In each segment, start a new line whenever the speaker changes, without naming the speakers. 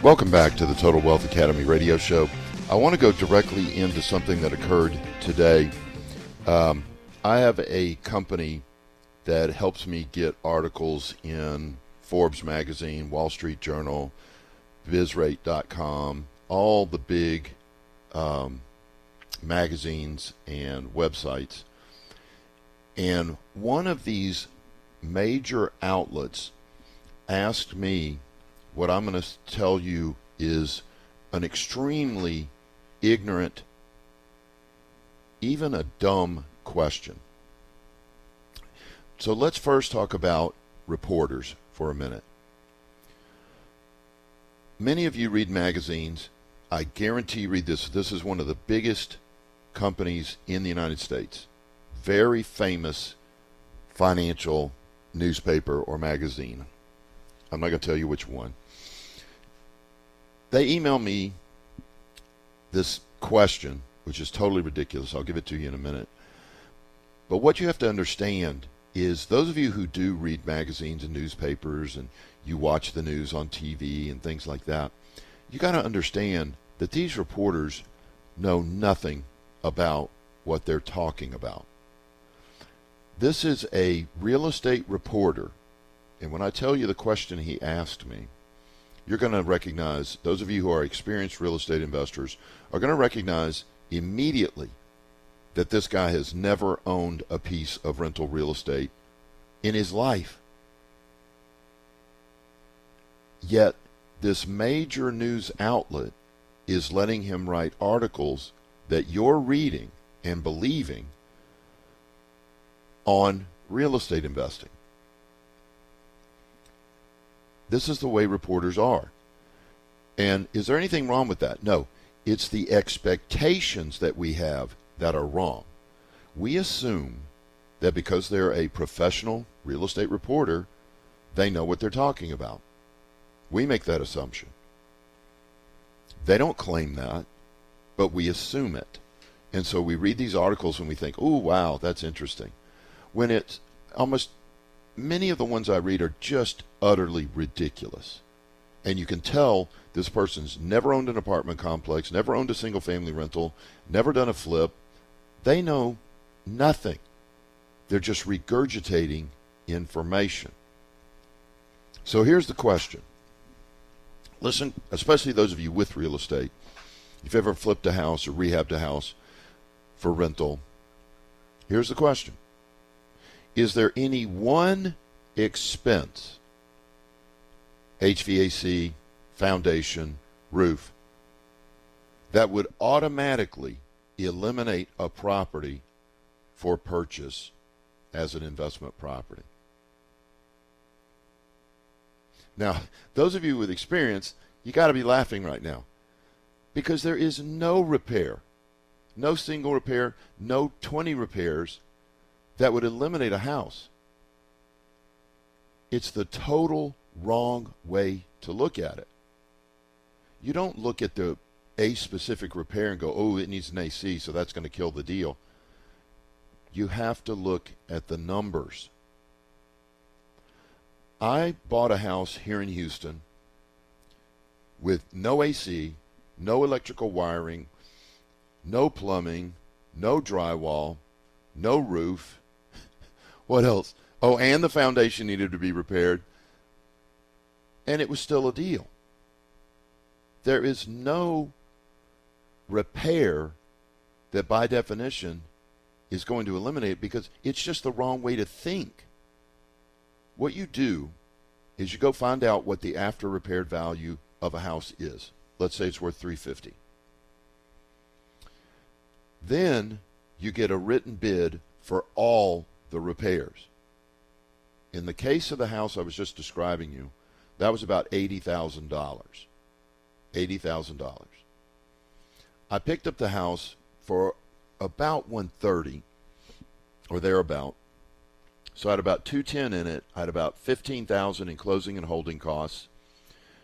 Welcome back to the Total Wealth Academy radio show. I want to go directly into something that occurred today. Um, I have a company that helps me get articles in Forbes magazine, Wall Street Journal, bizrate.com, all the big um, magazines and websites. And one of these major outlets asked me what I'm going to tell you is an extremely ignorant, even a dumb question. So let's first talk about reporters for a minute. Many of you read magazines. I guarantee you read this. This is one of the biggest companies in the United States. Very famous financial newspaper or magazine. I'm not going to tell you which one. They email me this question, which is totally ridiculous. I'll give it to you in a minute. But what you have to understand is those of you who do read magazines and newspapers and you watch the news on TV and things like that, you got to understand that these reporters know nothing about what they're talking about. This is a real estate reporter, and when I tell you the question he asked me, you're going to recognize, those of you who are experienced real estate investors are going to recognize immediately that this guy has never owned a piece of rental real estate in his life. Yet, this major news outlet is letting him write articles that you're reading and believing on real estate investing. This is the way reporters are. And is there anything wrong with that? No. It's the expectations that we have that are wrong. We assume that because they're a professional real estate reporter, they know what they're talking about. We make that assumption. They don't claim that, but we assume it. And so we read these articles and we think, oh, wow, that's interesting. When it's almost many of the ones I read are just utterly ridiculous. And you can tell this person's never owned an apartment complex, never owned a single family rental, never done a flip. They know nothing. They're just regurgitating information. So here's the question. Listen, especially those of you with real estate. If you've ever flipped a house or rehabbed a house for rental, here's the question is there any one expense, HVAC, foundation, roof, that would automatically eliminate a property for purchase as an investment property? Now, those of you with experience, you got to be laughing right now. Because there is no repair, no single repair, no 20 repairs that would eliminate a house. It's the total wrong way to look at it. You don't look at the a specific repair and go, oh, it needs an AC, so that's going to kill the deal. You have to look at the numbers. I bought a house here in Houston with no AC, no electrical wiring, no plumbing, no drywall, no roof, what else? Oh, and the foundation needed to be repaired. And it was still a deal. There is no repair that by definition is going to eliminate it because it's just the wrong way to think. What you do is you go find out what the after repaired value of a house is. Let's say it's worth 350. Then you get a written bid for all the repairs. In the case of the house I was just describing you, that was about $80,000. $80,000. I picked up the house for about 130 or thereabout. So I had about 210 in it. I had about 15,000 in closing and holding costs.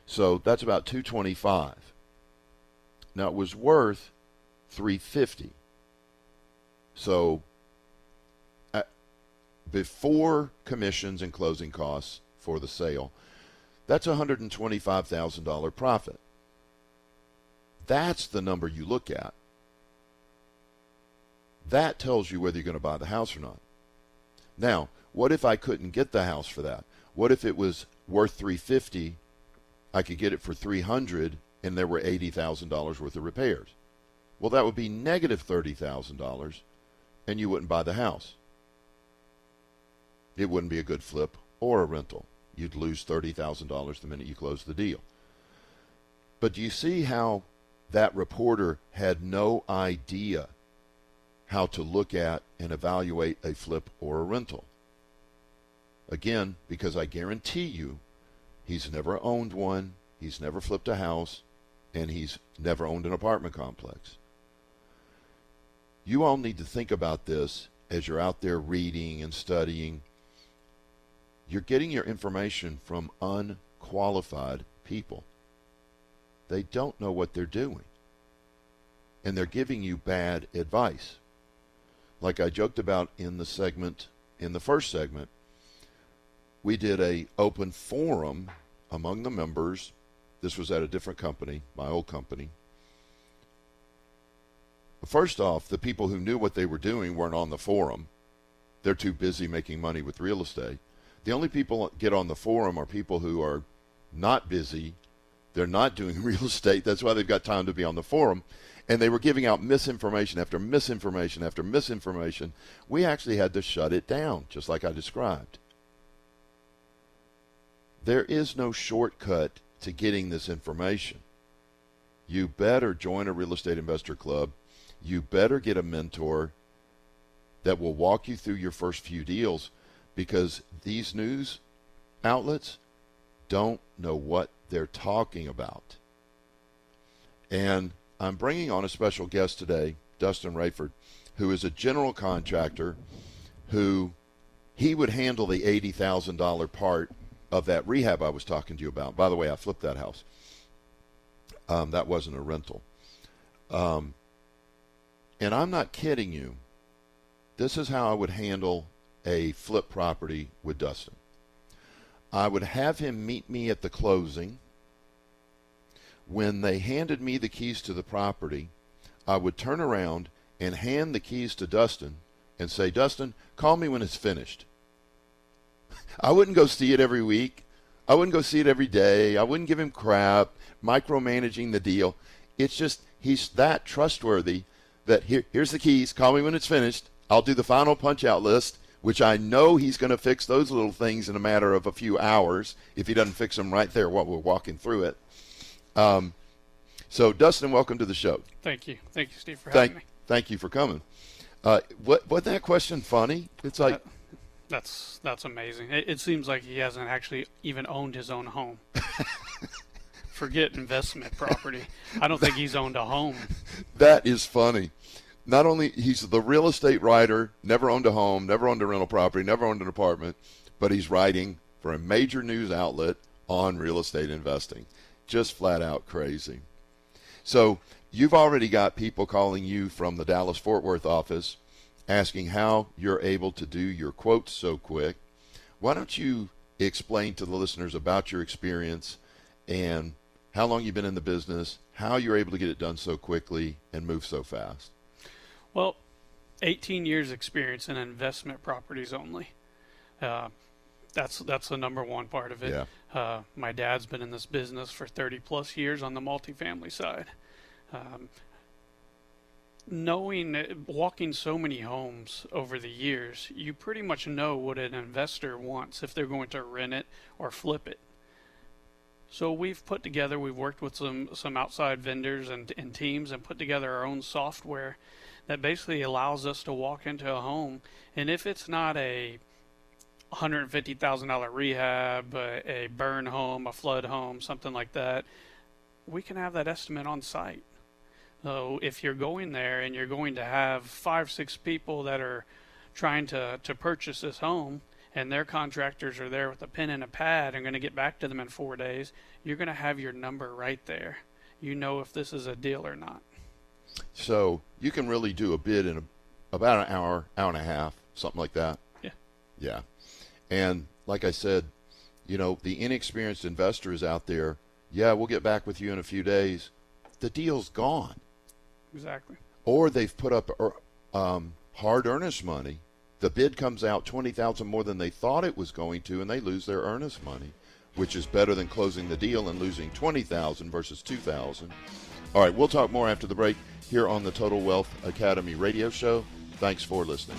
So that's about 225. Now it was worth 350. So before commissions and closing costs for the sale, that's $125,000 profit. That's the number you look at. That tells you whether you're going to buy the house or not. Now, what if I couldn't get the house for that? What if it was worth 350, I could get it for 300 and there were $80,000 worth of repairs? Well, that would be negative $30,000 and you wouldn't buy the house. It wouldn't be a good flip or a rental. You'd lose $30,000 the minute you close the deal. But do you see how that reporter had no idea how to look at and evaluate a flip or a rental? Again, because I guarantee you, he's never owned one, he's never flipped a house, and he's never owned an apartment complex. You all need to think about this as you're out there reading and studying. You're getting your information from unqualified people. They don't know what they're doing. And they're giving you bad advice. Like I joked about in the segment, in the first segment, we did a open forum among the members. This was at a different company, my old company. First off, the people who knew what they were doing weren't on the forum. They're too busy making money with real estate. The only people that get on the forum are people who are not busy. They're not doing real estate. That's why they've got time to be on the forum. And they were giving out misinformation after misinformation after misinformation. We actually had to shut it down, just like I described. There is no shortcut to getting this information. You better join a real estate investor club. You better get a mentor that will walk you through your first few deals because these news outlets don't know what they're talking about. And I'm bringing on a special guest today, Dustin Raiford, who is a general contractor who he would handle the $80,000 part of that rehab I was talking to you about. By the way, I flipped that house. Um, that wasn't a rental. Um, and I'm not kidding you. This is how I would handle a flip property with Dustin. I would have him meet me at the closing. When they handed me the keys to the property, I would turn around and hand the keys to Dustin and say, Dustin, call me when it's finished. I wouldn't go see it every week. I wouldn't go see it every day. I wouldn't give him crap, micromanaging the deal. It's just he's that trustworthy that here, here's the keys. Call me when it's finished. I'll do the final punch out list, which I know he's going to fix those little things in a matter of a few hours if he doesn't fix them right there while we're walking through it. Um, so, Dustin, welcome to the show.
Thank you. Thank you, Steve, for
thank,
having me.
Thank you for coming. Uh, what, wasn't that question funny? It's like. Uh,
that's that's amazing. It, it seems like he hasn't actually even owned his own home. Forget investment property. I don't think he's owned a home.
That is funny. Not only he's the real estate writer, never owned a home, never owned a rental property, never owned an apartment, but he's writing for a major news outlet on real estate investing. Just flat out crazy. So you've already got people calling you from the Dallas Fort Worth office asking how you're able to do your quotes so quick. Why don't you explain to the listeners about your experience and how long you've been in the business, how you're able to get it done so quickly and move so fast?
Well, 18 years experience in investment properties only. Uh, that's that's the number one part of it.
Yeah.
Uh, my dad's been in this business for 30 plus years on the multifamily side. Um, knowing walking so many homes over the years, you pretty much know what an investor wants if they're going to rent it or flip it. So we've put together, we've worked with some some outside vendors and, and teams and put together our own software that basically allows us to walk into a home and if it's not a $150,000 rehab, a, a burn home, a flood home, something like that, we can have that estimate on site so if you're going there and you're going to have five, six people that are trying to, to purchase this home, and their contractors are there with a pen and a pad and going to get back to them in four days, you're going to have your number right there. You know if this is a deal or not.
So you can really do a bid in a, about an hour, hour and a half, something like that.
Yeah.
Yeah. And like I said, you know, the inexperienced investor is out there. Yeah, we'll get back with you in a few days the deal's gone.
Exactly.
Or they've put up um, hard earnest money. The bid comes out twenty thousand more than they thought it was going to, and they lose their earnest money, which is better than closing the deal and losing twenty thousand versus two thousand. All right, we'll talk more after the break here on the Total Wealth Academy radio show. Thanks for listening.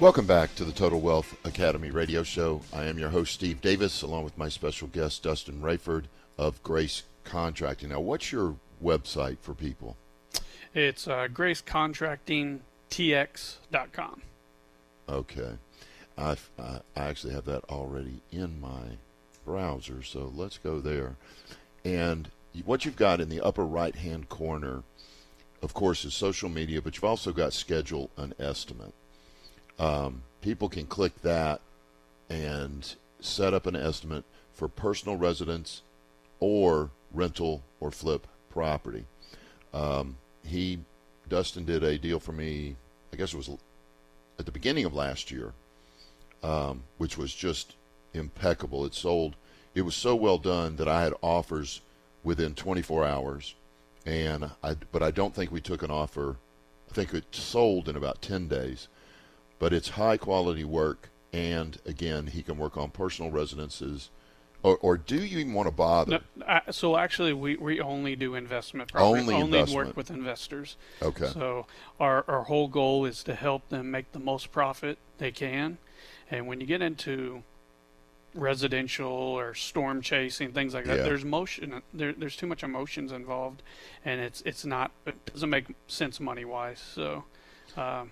Welcome back to the Total Wealth Academy radio show. I am your host, Steve Davis, along with my special guest, Dustin Raiford of Grace Contracting. Now, what's your website for people?
It's uh, gracecontractingtx.com.
Okay. I, I actually have that already in my browser, so let's go there. And what you've got in the upper right hand corner, of course, is social media, but you've also got schedule an estimate um, people can click that and set up an estimate for personal residence or rental or flip property. Um, he, Dustin, did a deal for me. I guess it was at the beginning of last year, um, which was just impeccable. It sold. It was so well done that I had offers within 24 hours, and I. But I don't think we took an offer. I think it sold in about 10 days but it's high quality work. And again, he can work on personal residences. Or, or do you even want to bother?
No, uh, so actually, we, we only do investment property.
Only,
only
investment.
work with investors.
Okay.
So our our whole goal is to help them make the most profit they can. And when you get into residential or storm chasing things like that,
Yeah.
there's motion. There, there's too much emotions involved, and it's it's not it doesn't make sense money wise. So. Um,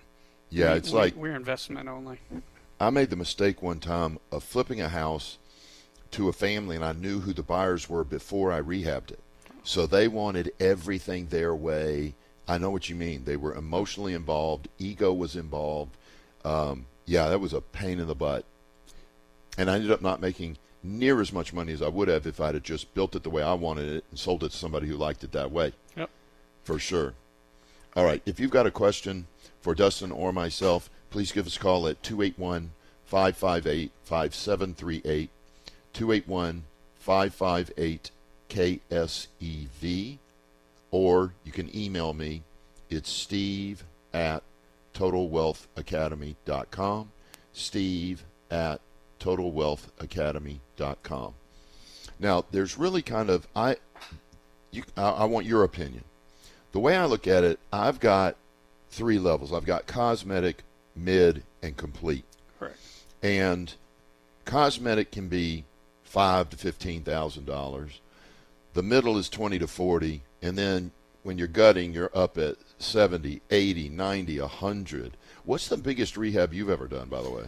yeah,
we-
it's
we-
like
we're investment only.
I made the mistake one time of flipping a house to a family, and I knew who the buyers were before I rehabbed it. So they wanted everything their way. I know what you mean. They were emotionally involved, ego was involved. Um, yeah, that was a pain in the butt. And I ended up not making near as much money as I would have if I'd have just built it the way I wanted it and sold it to somebody who liked it that way.
Yep.
For sure. All right. If you've got a question for Dustin or myself, please give us a call at 281 558 5738. 281 558 KSEV. Or you can email me. It's steve at totalwealthacademy.com. Steve at totalwealthacademy.com. Now, there's really kind of I, you, I, I want your opinion. The way I look at it, I've got three levels. I've got cosmetic, mid, and complete.
Correct.
And cosmetic can be five to fifteen thousand dollars. The middle is twenty to forty, and then when you're gutting, you're up at 70, 80, 90, 100. What's the biggest rehab you've ever done, by the way?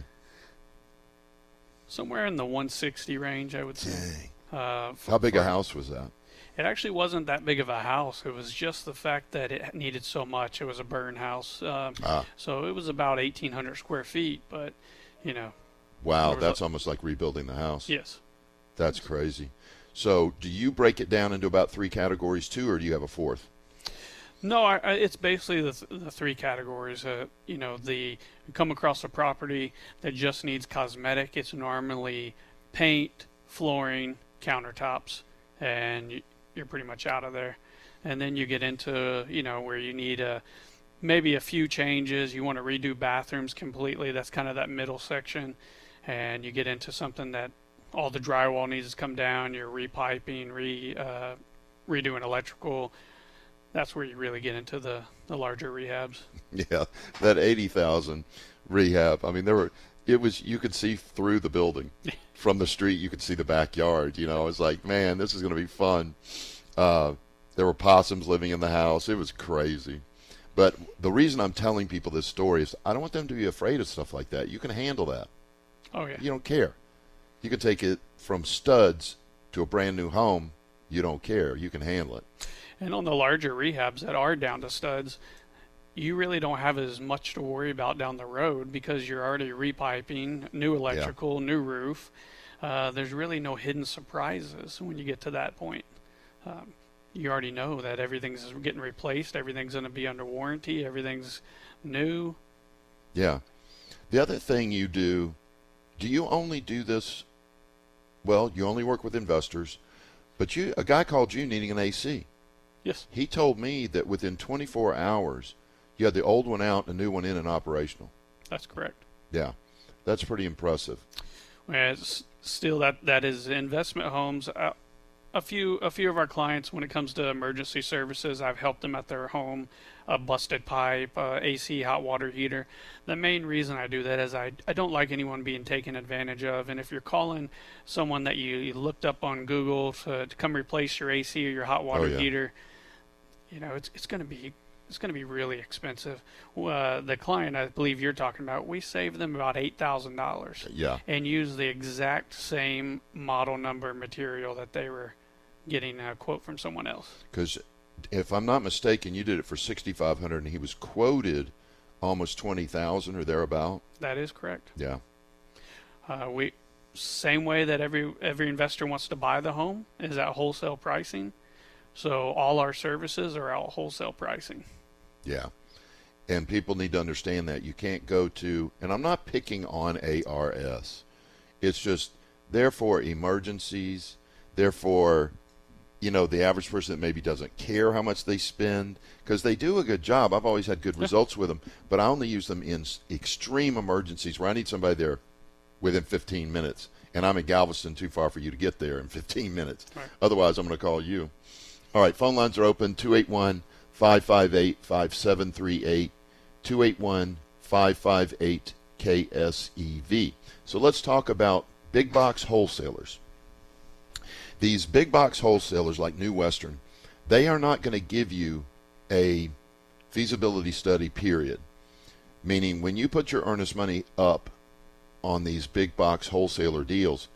Somewhere in the 160 range, I would say.
Dang.
Uh, for-
How big a house was that?
It actually wasn't that big of a house. It was just the fact that it needed so much. It was a burn house, um,
Ah,
so it was about 1,800 square feet. But you know,
wow, that's
a-
almost like rebuilding the house.
yes,
That's crazy. So, do you break it down into about three categories too, or do you have a fourth?
no, I, I, it's basically the, th- the three categories. Uh, you know, the you come across a property that just needs cosmetic. It's normally paint, flooring, countertops, and you, you're pretty much out of there. And then you get into you know where you need a maybe a few changes. You want to redo bathrooms completely. That's kind of that middle section. And you get into something that all the drywall needs to come down. You're repiping, re uh, redoing electrical. That's where you really get into the the larger rehabs.
Yeah, that eighty thousand rehab. I mean, there were. It was you could see through the building from the street. You could see the backyard. You know, I was like, man, this is going to be fun. Uh, There were possums living in the house. It was crazy. But the reason I'm telling people this story is I don't want them to be afraid of stuff like that. You can handle that.
Oh yeah.
You don't care. You can take it from studs to a brand new home. You don't care. You can handle it.
And on the larger rehabs that are down to studs, you really don't have as much to worry about down the road because you're already repiping, new electrical, new roof. Uh, there's really no hidden surprises when you get to that point. Um, you already know that everything's getting replaced, everything's going to be under warranty, everything's new.
Yeah. The other thing you do, do you only do this? Well, you only work with investors, but you a guy called you needing an AC.
Yes.
He told me that within 24 hours, you had the old one out, and a new one in and operational.
That's correct.
Yeah, that's pretty impressive.
Whereas still, that that is investment homes. Uh, a few a few of our clients, when it comes to emergency services, I've helped them at their home, a busted pipe, uh, AC hot water heater. The main reason I do that is I I don't like anyone being taken advantage of. And if you're calling someone that you, you looked up on Google to, to come replace your AC or your hot water
yeah.
heater, you know it's it's going to be it's going to be really expensive. Uh, the client I believe you're talking about, we saved them about eight thousand dollars,
Yeah,
and used the exact same model number material that they were getting a quote from someone else.
because if I'm not mistaken, you did it for 6,500, and he was quoted almost 20,000 or thereabout.
That is correct.
Yeah,
Uh, we same way that every every investor wants to buy the home is at wholesale pricing. So all our services are at wholesale pricing.
yeah. And people need to understand that you can't go to, and I'm not picking on ARS. It's just there for emergencies, therefore, you know, the average person that maybe doesn't care how much they spend because they do a good job. I've always had good results with them, but I only use them in extreme emergencies where I need somebody there within 15 minutes, and I'm in Galveston, too far for you to get there in 15 minutes.
Right.
Otherwise, I'm going to call you. All right, phone lines are open 281 558 5738. 281 558 KSEV. So let's talk about big box wholesalers. These big box wholesalers like New Western, they are not going to give you a feasibility study, period. Meaning, when you put your earnest money up on these big box wholesaler deals,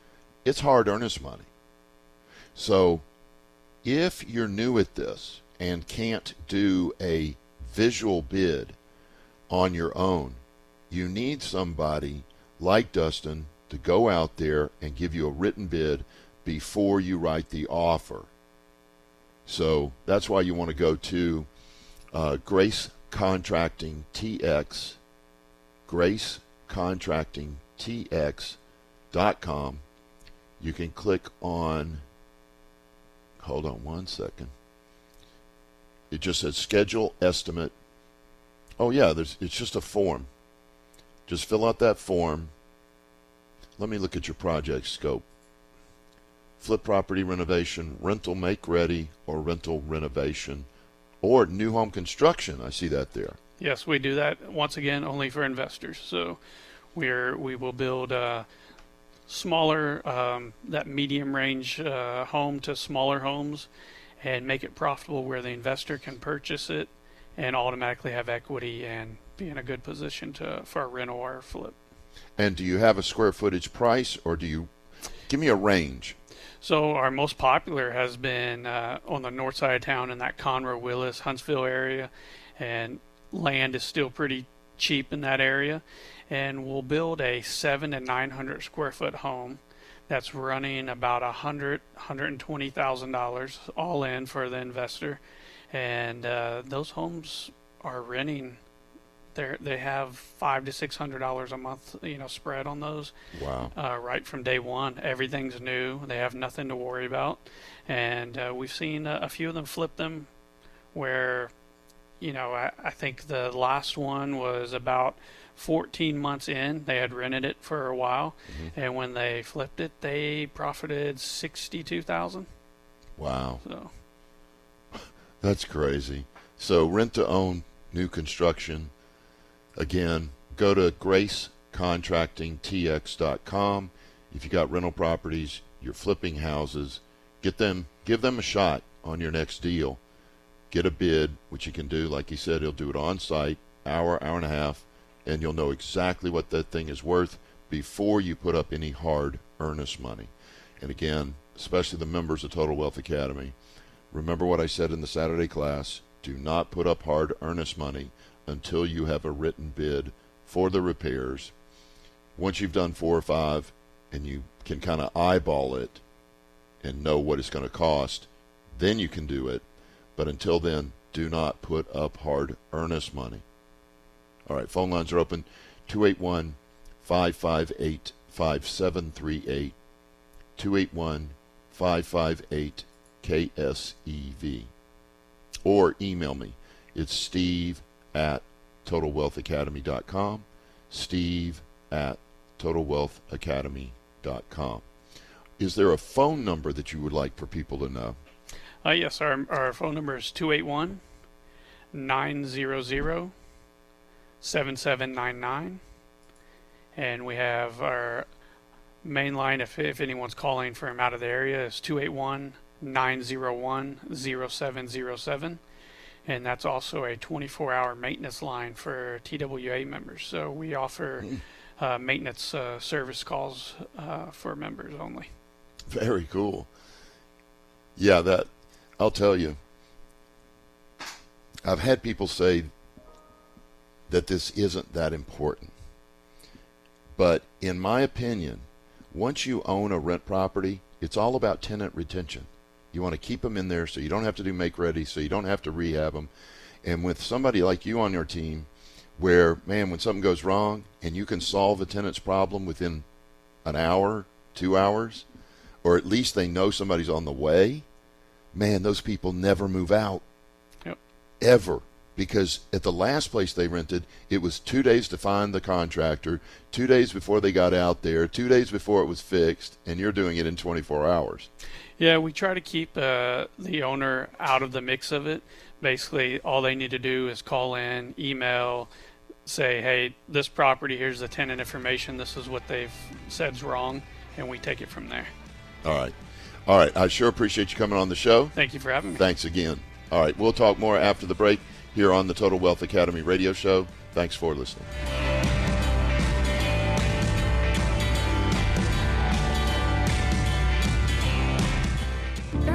it's hard earnest money. So, if you're new at this and can't do a visual bid on your own, you need somebody like Dustin to go out there and give you a written bid before you write the offer. So that's why you want to go to uh, Grace Contracting TX, Grace Contracting TX.com. You can click on, hold on one second. It just says schedule estimate. Oh yeah, there's it's just a form. Just fill out that form. Let me look at your project scope. Flip property renovation, rental make ready, or rental renovation, or new home construction. I see that there.
Yes, we do that once again only for investors. So we're we will build uh, smaller um, that medium range uh, home to smaller homes and make it profitable where the investor can purchase it and automatically have equity and be in a good position to for a rental or a flip.
And do you have a square footage price, or do you give me a range?
So our most popular has been uh, on the north side of town in that Conroe, Willis, Huntsville area, and land is still pretty cheap in that area. And we'll build a seven to nine hundred square foot home that's running about a hundred, hundred and twenty thousand dollars all in for the investor. And uh, those homes are renting. They they have five to six hundred dollars a month, you know, spread on those
Wow.
uh, right from day one. Everything's new. They have nothing to worry about, and uh, we've seen a, a few of them flip them, where, you know, I, I think the last one was about 14 months in. They had rented it for a while, mm-hmm. and when they flipped it, they profited 62,000.
Wow.
So
That's crazy. So rent to own new construction. Again, go to gracecontractingtx.com. If you got rental properties, you're flipping houses, get them give them a shot on your next deal get a bid, which you can do, like he said, he'll do it on site, hour, hour and a half, and you'll know exactly what that thing is worth before you put up any hard earnest money. And again, especially the members of Total Wealth Academy, remember what I said in the Saturday class do not put up hard earnest money until you have a written bid for the repairs. Once you've done four or five and you can kind of eyeball it and know what it's going to cost, then you can do it. But until then, do not put up hard earnest money. All right, phone lines are open 281 558 5738. 281 558 KSEV. Or email me. It's steve at totalwealthacademy.com. Steve at totalwealthacademy.com. Is there a phone number that you would like for people to know?
Uh, yes, our, our phone number is 281 900 7799. And we have our main line, if, if anyone's calling from out of the area, is 281 901 0707. And that's also a 24 hour maintenance line for TWA members. So we offer uh, maintenance uh, service calls uh, for members only.
Very cool. Yeah, that I'll tell you. I've had people say that this isn't that important. But in my opinion, once you own a rent property, it's all about tenant retention. You want to keep them in there so you don't have to do make ready, so you don't have to rehab them. And with somebody like you on your team, where, man, when something goes wrong and you can solve a tenant's problem within an hour, two hours, or at least they know somebody's on the way, man, those people never move out.
Yep.
Ever. Because at the last place they rented, it was two days to find the contractor, two days before they got out there, two days before it was fixed, and you're doing it in 24 hours.
Yeah, we try to keep uh, the owner out of the mix of it. Basically, all they need to do is call in, email, say, hey, this property, here's the tenant information, this is what they've said's wrong, and we take it from there.
All right. All right. I sure appreciate you coming on the show.
Thank you for having me.
Thanks again. All right. We'll talk more after the break here on the Total Wealth Academy radio show. Thanks for listening.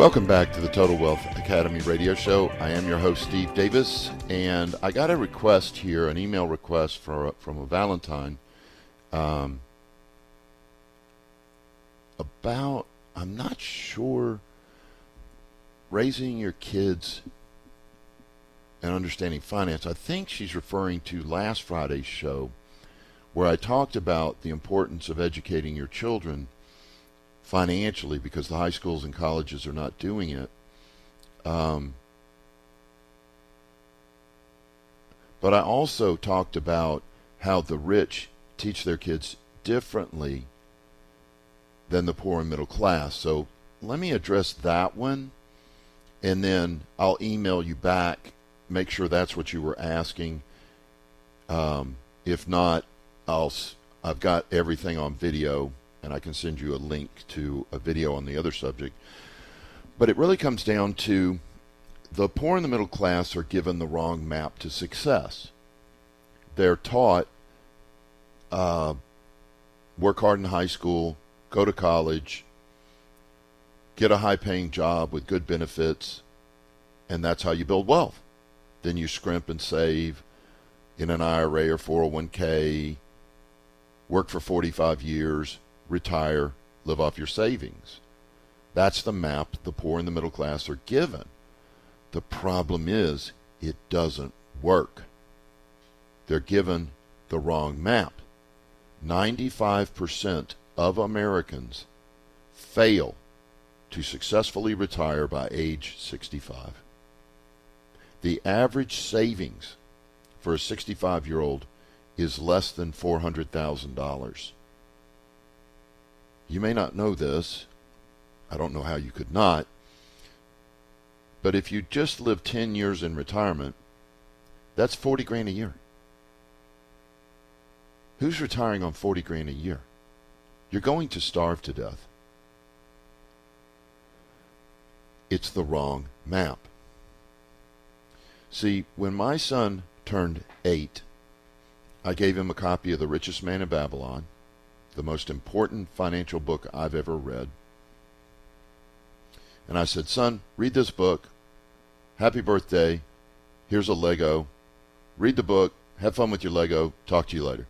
Welcome back to the Total Wealth Academy radio show. I am your host, Steve Davis, and I got a request here, an email request for, from a Valentine um, about, I'm not sure, raising your kids and understanding finance. I think she's referring to last Friday's show where I talked about the importance of educating your children financially because the high schools and colleges are not doing it. Um, but I also talked about how the rich teach their kids differently than the poor and middle class. So let me address that one, and then I'll email you back. Make sure that's what you were asking. Um, if not, I'll I've got everything on video and I can send you a link to a video on the other subject. But it really comes down to the poor and the middle class are given the wrong map to success. They're taught uh, work hard in high school, go to college, get a high paying job with good benefits, and that's how you build wealth. Then you scrimp and save in an IRA or 401k, work for 45 years, retire, live off your savings. That's the map the poor and the middle class are given. The problem is it doesn't work. They're given the wrong map. 95% of Americans fail to successfully retire by age 65. The average savings for a 65 year old is less than $400,000. You may not know this. I don't know how you could not. But if you just live 10 years in retirement, that's 40 grand a year. Who's retiring on 40 grand a year? You're going to starve to death. It's the wrong map. See, when my son turned eight, I gave him a copy of The Richest Man in Babylon, the most important financial book I've ever read. And I said, Son, read this book. Happy birthday. Here's a Lego. Read the book. Have fun with your Lego. Talk to you later.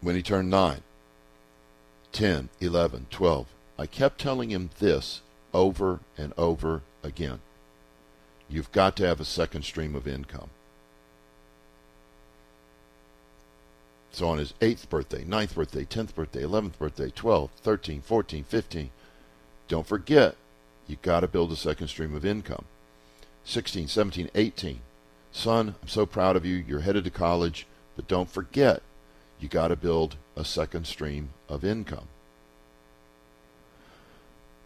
When he turned 9, 10, 11, 12, I kept telling him this over and over again. You've got to have a second stream of income. So on his 8th birthday, ninth birthday, 10th birthday, 11th birthday, 12, 13, 14, 15, don't forget, you got to build a second stream of income. 16, 17, 18. Son, I'm so proud of you. You're headed to college, but don't forget, you got to build a second stream of income.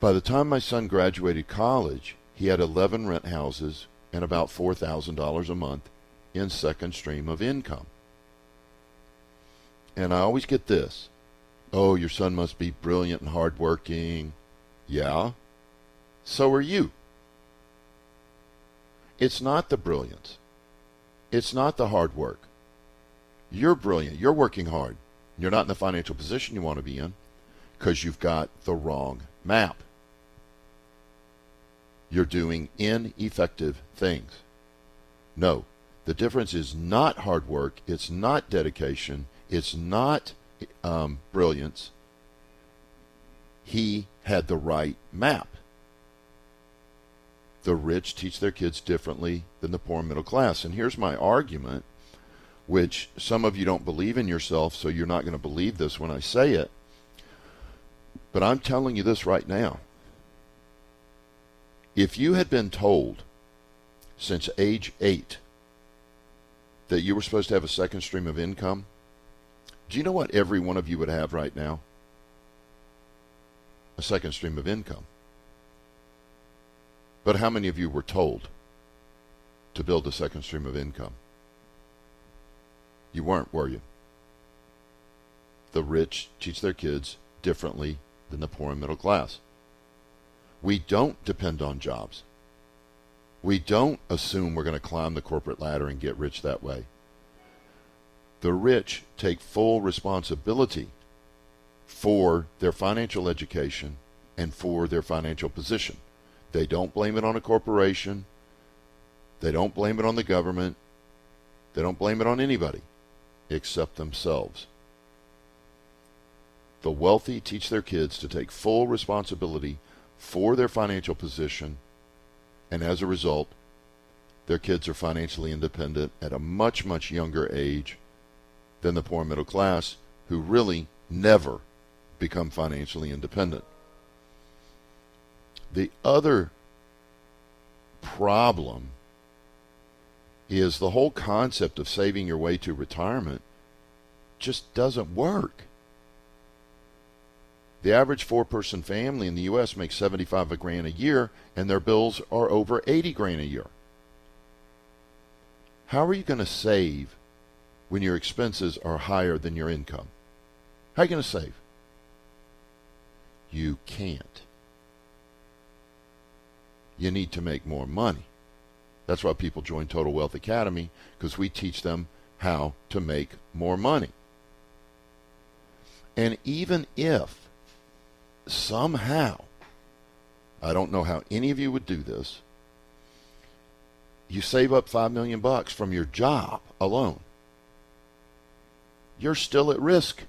By the time my son graduated college, he had 11 rent houses and about $4,000 a month in second stream of income. And I always get this oh, your son must be brilliant and hardworking. Yeah, so are you. It's not the brilliance, it's not the hard work. You're brilliant, you're working hard. You're not in the financial position you want to be in because you've got the wrong map you're doing ineffective things. No, the difference is not hard work, it's not dedication, it's not um, brilliance. He had the right map. The rich teach their kids differently than the poor middle class. And here's my argument, which some of you don't believe in yourself, so you're not going to believe this when I say it. But I'm telling you this right now. If you had been told since age eight that you were supposed to have a second stream of income, do you know what every one of you would have right now? A second stream of income. But how many of you were told to build a second stream of income? You weren't, were you? The rich teach their kids differently than the poor and middle class. We don't depend on jobs. We don't assume we're going to climb the corporate ladder and get rich that way. The rich take full responsibility for their financial education and for their financial position. They don't blame it on a corporation. They don't blame it on the government. They don't blame it on anybody except themselves. The wealthy teach their kids to take full responsibility for their financial position, and as a result, their kids are financially independent at a much, much younger age than the poor middle class, who really never become financially independent. The other problem is the whole concept of saving your way to retirement just doesn't work. The average four person family in the U.S. makes 75 a grand a year, and their bills are over 80 grand a year. How are you going to save when your expenses are higher than your income? How are you going to save? You can't. You need to make more money. That's why people join Total Wealth Academy, because we teach them how to make more money. And even if somehow, I don't know how any of you would do this, you save up 5 million bucks from your job alone. You're still at risk.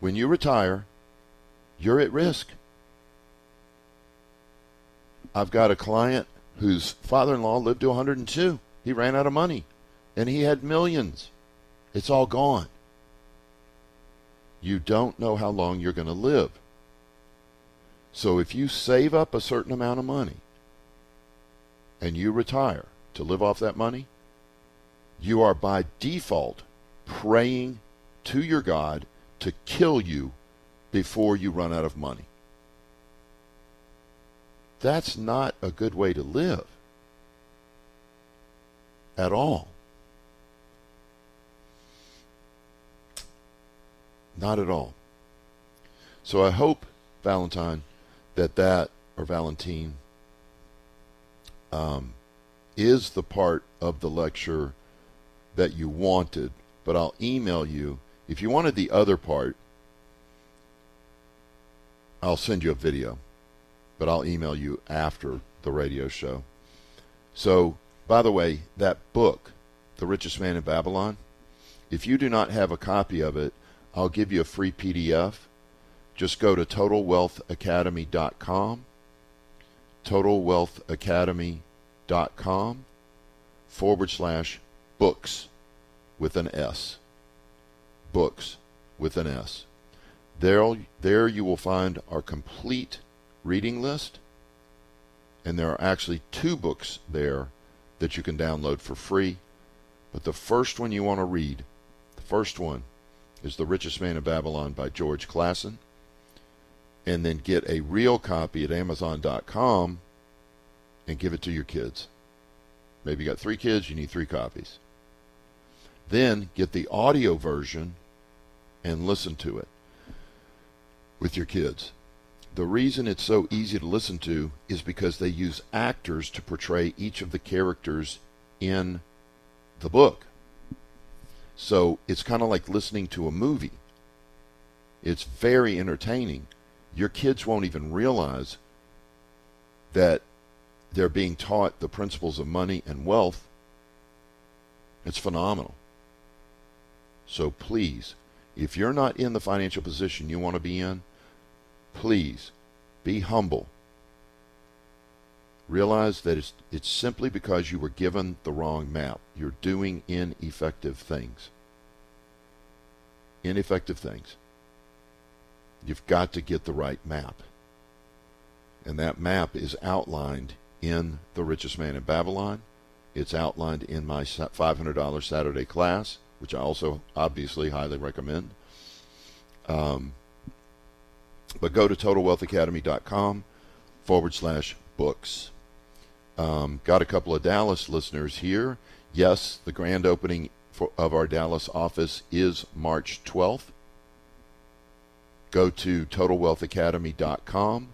When you retire, you're at risk. I've got a client whose father-in-law lived to 102. He ran out of money and he had millions. It's all gone. You don't know how long you're going to live. So if you save up a certain amount of money and you retire to live off that money, you are by default praying to your God to kill you before you run out of money. That's not a good way to live at all. Not at all. So I hope, Valentine, that that, or Valentine, um, is the part of the lecture that you wanted, but I'll email you. If you wanted the other part, I'll send you a video, but I'll email you after the radio show. So, by the way, that book, The Richest Man in Babylon, if you do not have a copy of it, I'll give you a free PDF. Just go to totalwealthacademy.com, totalwealthacademy.com forward slash books with an S. Books with an S. There, there you will find our complete reading list, and there are actually two books there that you can download for free. But the first one you want to read, the first one, is The Richest Man in Babylon by George Clason. And then get a real copy at Amazon.com and give it to your kids. Maybe you got three kids, you need three copies. Then get the audio version and listen to it with your kids. The reason it's so easy to listen to is because they use actors to portray each of the characters in the book. So it's kind of like listening to a movie. It's very entertaining. Your kids won't even realize that they're being taught the principles of money and wealth. It's phenomenal. So please, if you're not in the financial position you want to be in, please be humble. Realize that it's, it's simply because you were given the wrong map. You're doing ineffective things. Ineffective things. You've got to get the right map. And that map is outlined in The Richest Man in Babylon. It's outlined in my $500 Saturday class, which I also obviously highly recommend. Um, but go to TotalWealthAcademy.com forward slash books. Um, got a couple of Dallas listeners here. Yes, the grand opening for, of our Dallas office is March 12th. Go to TotalWealthAcademy.com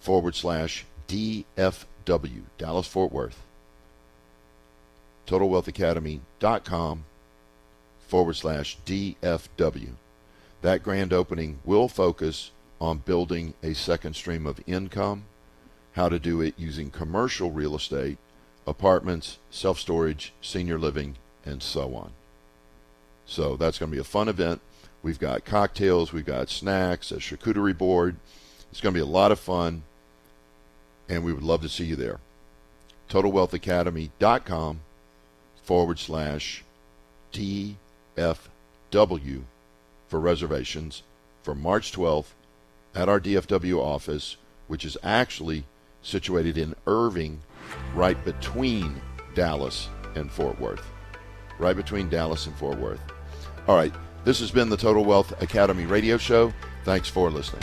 forward slash DFW, Dallas Fort Worth. TotalWealthAcademy.com forward slash DFW. That grand opening will focus on building a second stream of income, how to do it using commercial real estate, apartments, self storage, senior living, and so on. So that's going to be a fun event. We've got cocktails, we've got snacks, a charcuterie board. It's going to be a lot of fun, and we would love to see you there. TotalWealthAcademy.com forward slash DFW for reservations for March 12th at our DFW office, which is actually situated in Irving, right between Dallas and Fort Worth. Right between Dallas and Fort Worth. All right, this has been the Total Wealth Academy radio show. Thanks for listening.